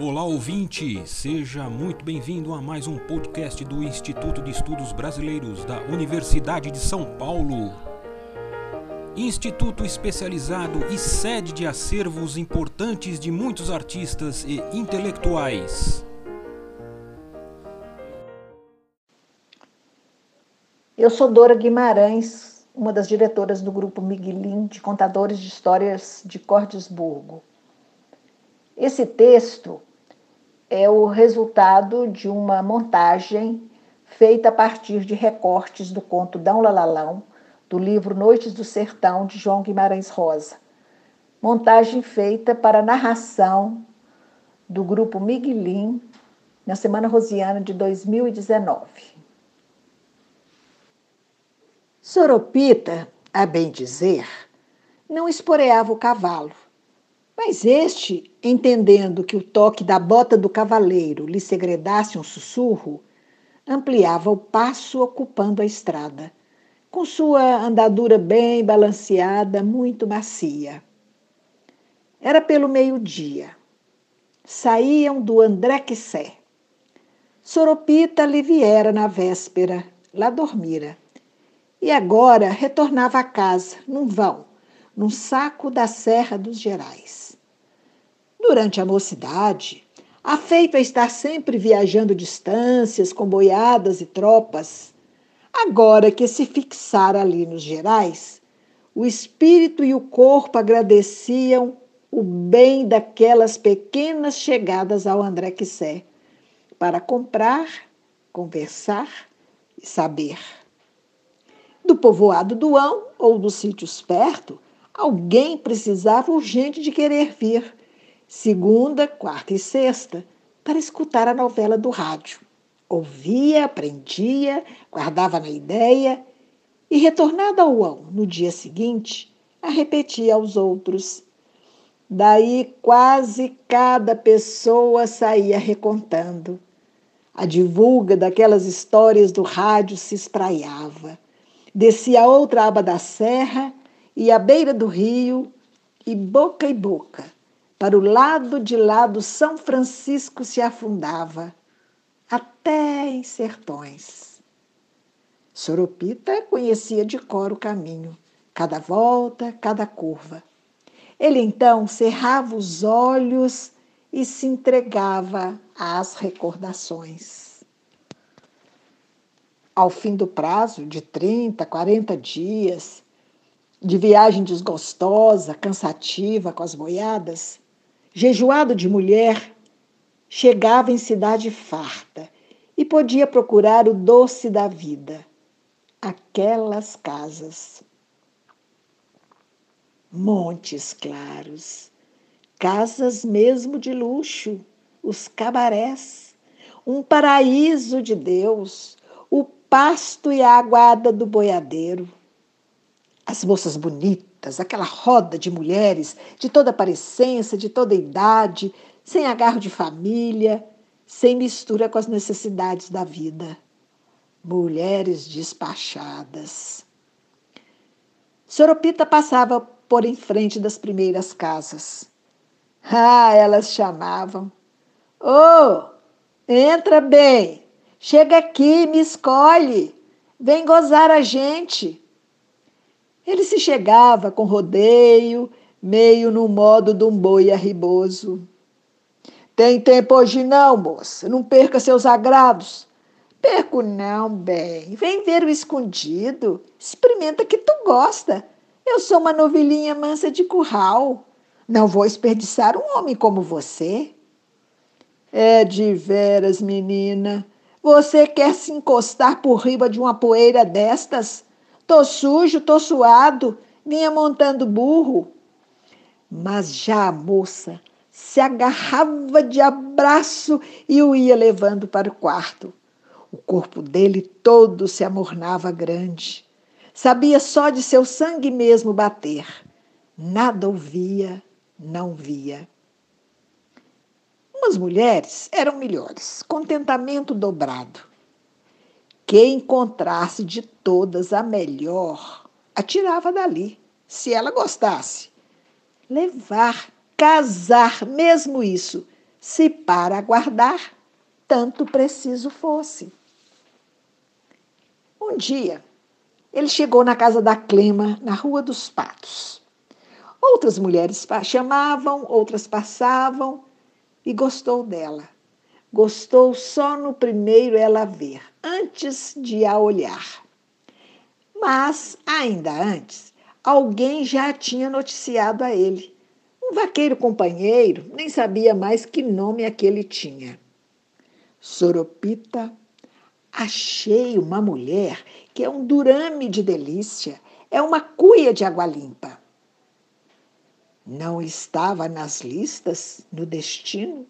Olá ouvinte, seja muito bem-vindo a mais um podcast do Instituto de Estudos Brasileiros da Universidade de São Paulo. Instituto especializado e sede de acervos importantes de muitos artistas e intelectuais. Eu sou Dora Guimarães, uma das diretoras do grupo Miguelin de Contadores de Histórias de Cordesburgo. Esse texto é o resultado de uma montagem feita a partir de recortes do conto Dão Lalalão, do livro Noites do Sertão, de João Guimarães Rosa. Montagem feita para narração do grupo Miguelin na Semana Rosiana de 2019. Soropita, a bem dizer, não esporeava o cavalo mas este, entendendo que o toque da bota do cavaleiro lhe segredasse um sussurro, ampliava o passo ocupando a estrada, com sua andadura bem balanceada, muito macia. Era pelo meio-dia. Saíam do André Quissé. Soropita lhe viera na véspera, lá dormira. E agora retornava a casa, num vão, num saco da Serra dos Gerais. Durante a mocidade, afeito a estar sempre viajando distâncias com boiadas e tropas, agora que se fixara ali nos Gerais, o espírito e o corpo agradeciam o bem daquelas pequenas chegadas ao André Quissé para comprar, conversar e saber. Do povoado do Ão ou dos sítios perto, alguém precisava urgente de querer vir segunda, quarta e sexta, para escutar a novela do rádio. Ouvia, aprendia, guardava na ideia e, retornada ao ão no dia seguinte, a repetia aos outros. Daí quase cada pessoa saía recontando. A divulga daquelas histórias do rádio se espraiava. Descia a outra aba da serra e à beira do rio, e boca em boca, para o lado de lá do São Francisco se afundava, até em sertões. Soropita conhecia de cor o caminho, cada volta, cada curva. Ele então cerrava os olhos e se entregava às recordações. Ao fim do prazo de 30, 40 dias, de viagem desgostosa, cansativa com as boiadas, jejuado de mulher, chegava em cidade farta e podia procurar o doce da vida, aquelas casas. Montes claros, casas mesmo de luxo, os cabarés, um paraíso de Deus, o pasto e a aguada do boiadeiro. As moças bonitas, aquela roda de mulheres de toda parecência, de toda idade, sem agarro de família, sem mistura com as necessidades da vida. Mulheres despachadas. Soropita passava por em frente das primeiras casas. Ah, elas chamavam. Ô, oh, entra bem, chega aqui, me escolhe, vem gozar a gente. Ele se chegava com rodeio, meio no modo de um boi arriboso. Tem tempo hoje não, moça. Não perca seus agrados. Perco não, bem. Vem ver o escondido. Experimenta que tu gosta. Eu sou uma novilhinha mansa de curral. Não vou desperdiçar um homem como você. É de veras, menina. Você quer se encostar por riba de uma poeira destas? Tô sujo, tô suado, vinha montando burro. Mas já a moça se agarrava de abraço e o ia levando para o quarto. O corpo dele todo se amornava grande. Sabia só de seu sangue mesmo bater. Nada ouvia, não via. Umas mulheres eram melhores, contentamento dobrado que encontrasse de todas a melhor, atirava dali, se ela gostasse. Levar, casar, mesmo isso, se para aguardar tanto preciso fosse. Um dia, ele chegou na casa da Clema, na Rua dos Patos. Outras mulheres chamavam, outras passavam e gostou dela. Gostou só no primeiro ela ver, antes de a olhar. Mas, ainda antes, alguém já tinha noticiado a ele. Um vaqueiro companheiro nem sabia mais que nome aquele tinha. Soropita, achei uma mulher que é um durame de delícia, é uma cuia de água limpa. Não estava nas listas, no destino?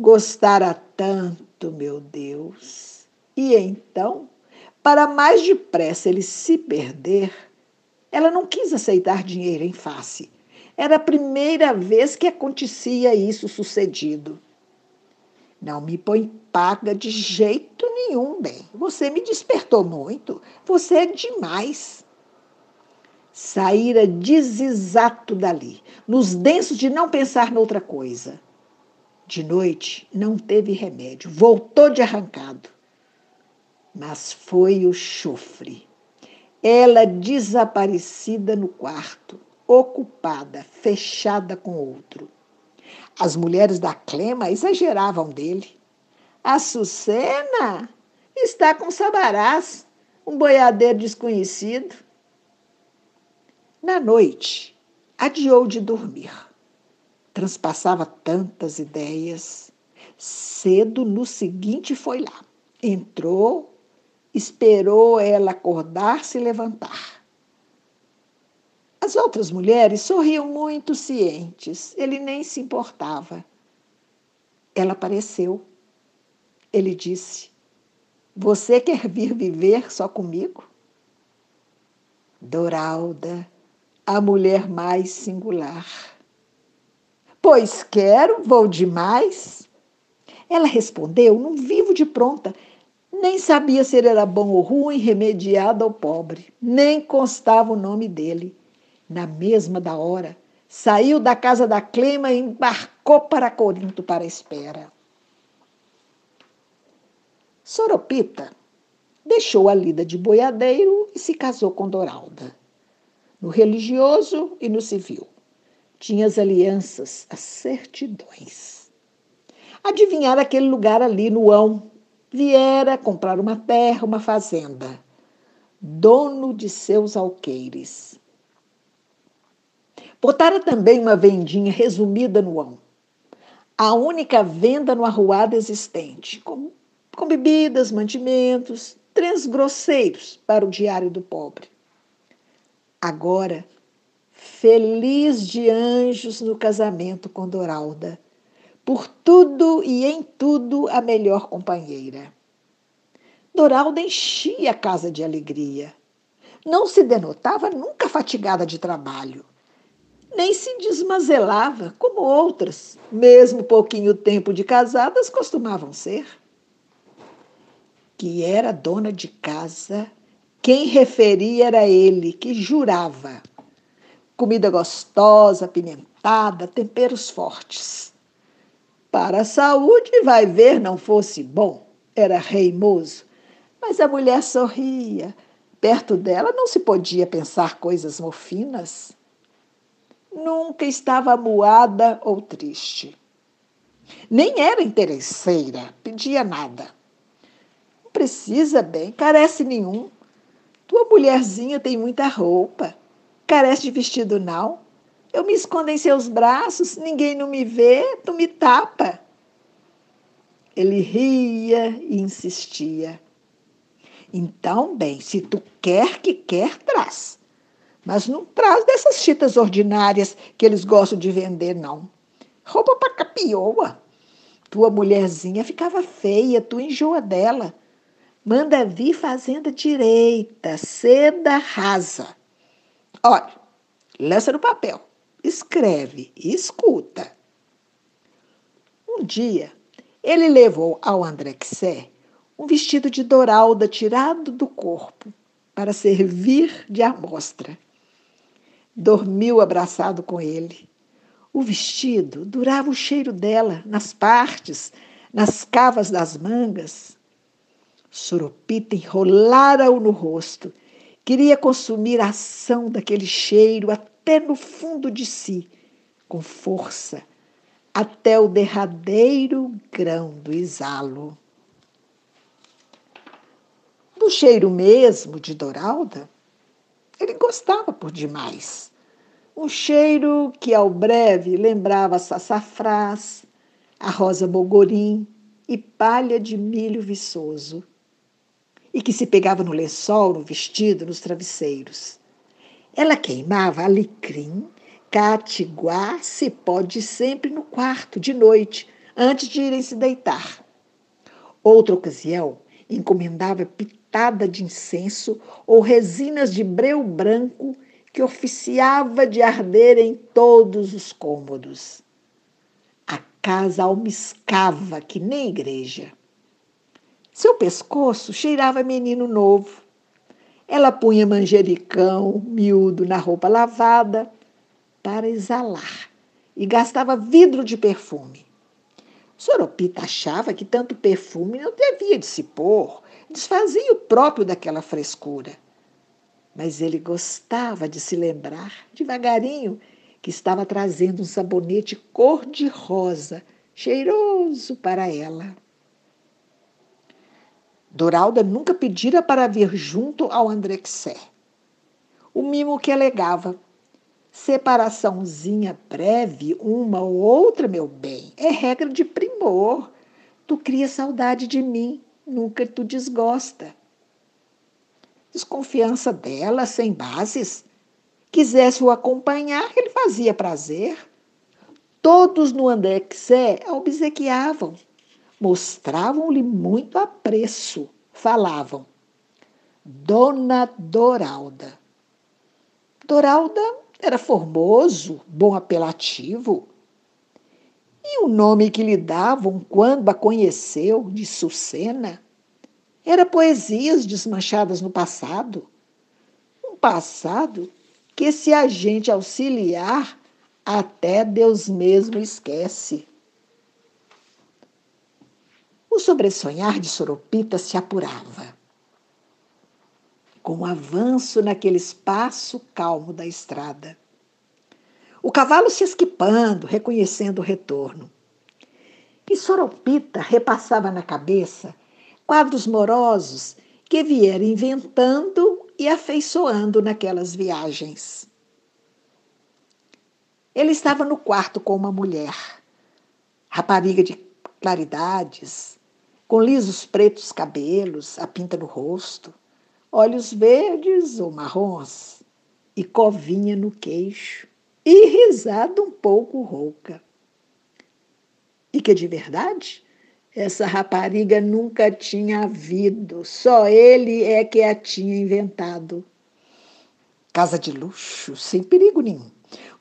Gostara tanto, meu Deus. E então, para mais depressa ele se perder, ela não quis aceitar dinheiro em face. Era a primeira vez que acontecia isso sucedido. Não me põe paga de jeito nenhum, bem. Você me despertou muito. Você é demais. Saíra desesato dali, nos densos de não pensar noutra coisa. De noite não teve remédio, voltou de arrancado. Mas foi o chofre. Ela desaparecida no quarto, ocupada, fechada com outro. As mulheres da Clema exageravam dele. A Sucena está com Sabarás, um boiadeiro desconhecido. Na noite, adiou de dormir. Transpassava tantas ideias. Cedo no seguinte foi lá. Entrou, esperou ela acordar se levantar. As outras mulheres sorriam muito cientes, ele nem se importava. Ela apareceu. Ele disse: Você quer vir viver só comigo? Doralda, a mulher mais singular. Pois quero, vou demais. Ela respondeu num vivo de pronta. Nem sabia se ele era bom ou ruim, remediado ou pobre. Nem constava o nome dele na mesma da hora, saiu da casa da Clema e embarcou para Corinto para a espera. Soropita deixou a lida de boiadeiro e se casou com Doralda. No religioso e no civil. Tinha as alianças, as certidões. Adivinhar aquele lugar ali no ão. Viera comprar uma terra, uma fazenda. Dono de seus alqueires. Botara também uma vendinha resumida no ão. A única venda no arruado existente, com, com bebidas, mantimentos, trens grosseiros para o diário do pobre. Agora, feliz de anjos no casamento com Doralda, por tudo e em tudo a melhor companheira. Doralda enchia a casa de alegria. Não se denotava nunca fatigada de trabalho nem se desmazelava como outras, mesmo pouquinho tempo de casadas, costumavam ser. Que era dona de casa, quem referia era ele, que jurava. Comida gostosa, apimentada, temperos fortes. Para a saúde, vai ver, não fosse bom, era reimoso. Mas a mulher sorria. Perto dela não se podia pensar coisas mofinas nunca estava moada ou triste. Nem era interesseira, pedia nada. Não precisa bem, carece nenhum. Tua mulherzinha tem muita roupa. Carece de vestido, não? Eu me escondo em seus braços, ninguém não me vê, tu me tapa. Ele ria e insistia. Então, bem, se tu quer que quer, traz. Mas não traz dessas chitas ordinárias que eles gostam de vender, não. Roupa para capioa. Tua mulherzinha ficava feia, tu enjoa dela. Manda vir fazenda direita, seda rasa. Olha, lança no papel, escreve e escuta. Um dia, ele levou ao Andrexé um vestido de doralda tirado do corpo para servir de amostra dormiu abraçado com ele. O vestido durava o cheiro dela nas partes, nas cavas das mangas. Soropita enrolara-o no rosto. Queria consumir a ação daquele cheiro até no fundo de si, com força, até o derradeiro grão do exalo. Do cheiro mesmo de Doralda, ele gostava por demais. Um cheiro que ao breve lembrava sassafrás, a rosa bogorim e palha de milho viçoso, e que se pegava no lençol, no vestido, nos travesseiros. Ela queimava alecrim, catiguá, cipó de sempre no quarto, de noite, antes de irem se deitar. Outra ocasião, encomendava pitada de incenso ou resinas de breu branco que oficiava de arder em todos os cômodos. A casa almiscava que nem igreja. Seu pescoço cheirava menino novo. Ela punha manjericão miúdo na roupa lavada para exalar e gastava vidro de perfume. Soropita achava que tanto perfume não devia de se pôr, desfazia o próprio daquela frescura. Mas ele gostava de se lembrar, devagarinho, que estava trazendo um sabonete cor-de-rosa, cheiroso para ela. Doralda nunca pedira para vir junto ao Andrexé. O mimo que alegava Separaçãozinha breve, uma ou outra, meu bem, é regra de primor. Tu cria saudade de mim, nunca tu desgosta. Desconfiança dela, sem bases. Quisesse o acompanhar, ele fazia prazer. Todos no Andexé a obsequiavam, mostravam-lhe muito apreço, falavam. Dona Doralda. Doralda era formoso, bom apelativo. E o nome que lhe davam quando a conheceu, de Sucena, era poesias desmanchadas no passado. Um passado que, se a gente auxiliar, até Deus mesmo esquece. O sobressonhar de Soropita se apurava com o avanço naquele espaço calmo da estrada. O cavalo se esquipando, reconhecendo o retorno. E Soropita repassava na cabeça quadros morosos que viera inventando e afeiçoando naquelas viagens. Ele estava no quarto com uma mulher, rapariga de claridades, com lisos pretos cabelos, a pinta no rosto, olhos verdes ou marrons e covinha no queixo e risada um pouco rouca. E que de verdade essa rapariga nunca tinha havido, só ele é que a tinha inventado. Casa de luxo, sem perigo nenhum,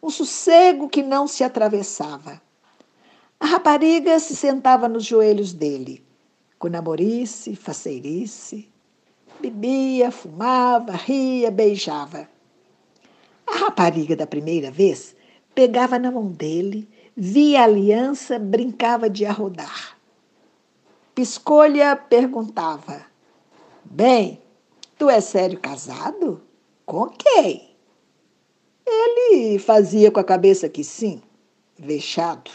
um sossego que não se atravessava. A rapariga se sentava nos joelhos dele, com namorice, faceirice, Bebia, fumava, ria, beijava. A rapariga da primeira vez pegava na mão dele, via a aliança, brincava de arrodar. Piscolha perguntava: Bem, tu és sério casado? Com quem? Ele fazia com a cabeça que sim, vexado.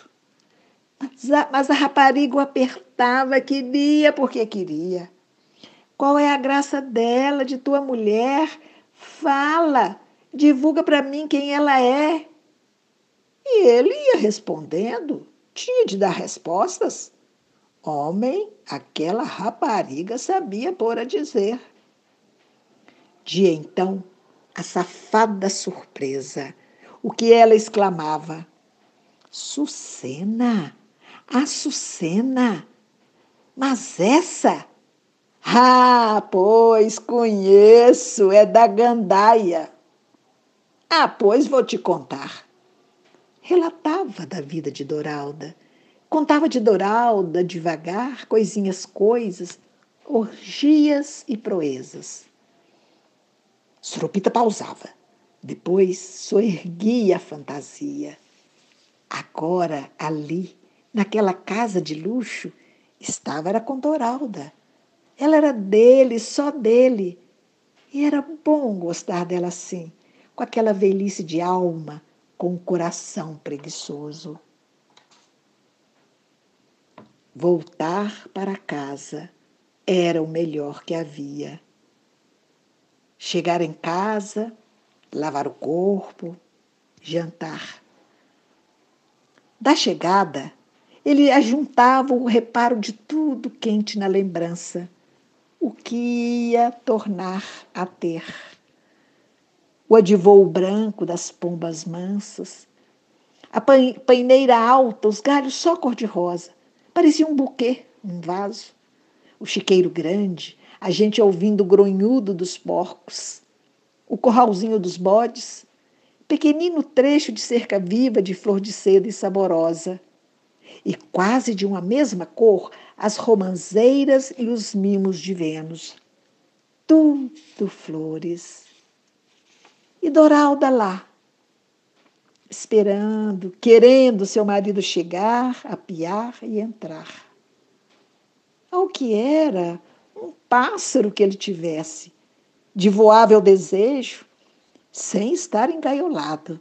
Mas a, rapariga o apertava, queria porque queria. Qual é a graça dela, de tua mulher? Fala, divulga para mim quem ela é. E ele ia respondendo, tinha de dar respostas. Homem, aquela rapariga sabia pôr a dizer. De então, a safada surpresa, o que ela exclamava: Sucena, a Sucena, mas essa ah, pois conheço, é da gandaia. Ah, pois vou te contar. Relatava da vida de Doralda. Contava de Doralda devagar, coisinhas, coisas, orgias e proezas. Suropita pausava. Depois soerguia a fantasia. Agora, ali, naquela casa de luxo, estava era com Doralda. Ela era dele, só dele. E era bom gostar dela assim, com aquela velhice de alma, com o um coração preguiçoso. Voltar para casa era o melhor que havia. Chegar em casa, lavar o corpo, jantar. Da chegada, ele ajuntava o reparo de tudo quente na lembrança, o que ia tornar a ter. O adivou branco das pombas mansas, a paineira alta, os galhos só cor-de-rosa, parecia um buquê, um vaso. O chiqueiro grande, a gente ouvindo o gronhudo dos porcos, o corralzinho dos bodes, pequenino trecho de cerca viva de flor de seda e saborosa, e quase de uma mesma cor as romanzeiras e os mimos de Vênus. Tudo flores. E Doralda lá, esperando, querendo seu marido chegar, apiar e entrar. Ao que era um pássaro que ele tivesse, de voável desejo, sem estar engaiolado.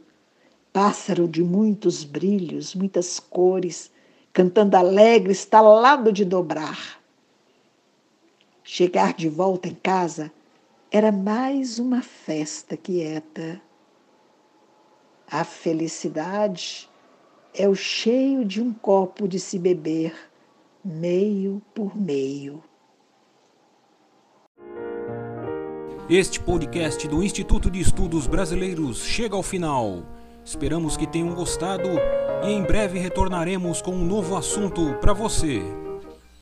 Pássaro de muitos brilhos, muitas cores, cantando alegre, estalado de dobrar. Chegar de volta em casa era mais uma festa quieta. A felicidade é o cheio de um copo de se beber, meio por meio. Este podcast do Instituto de Estudos Brasileiros chega ao final. Esperamos que tenham gostado e em breve retornaremos com um novo assunto para você.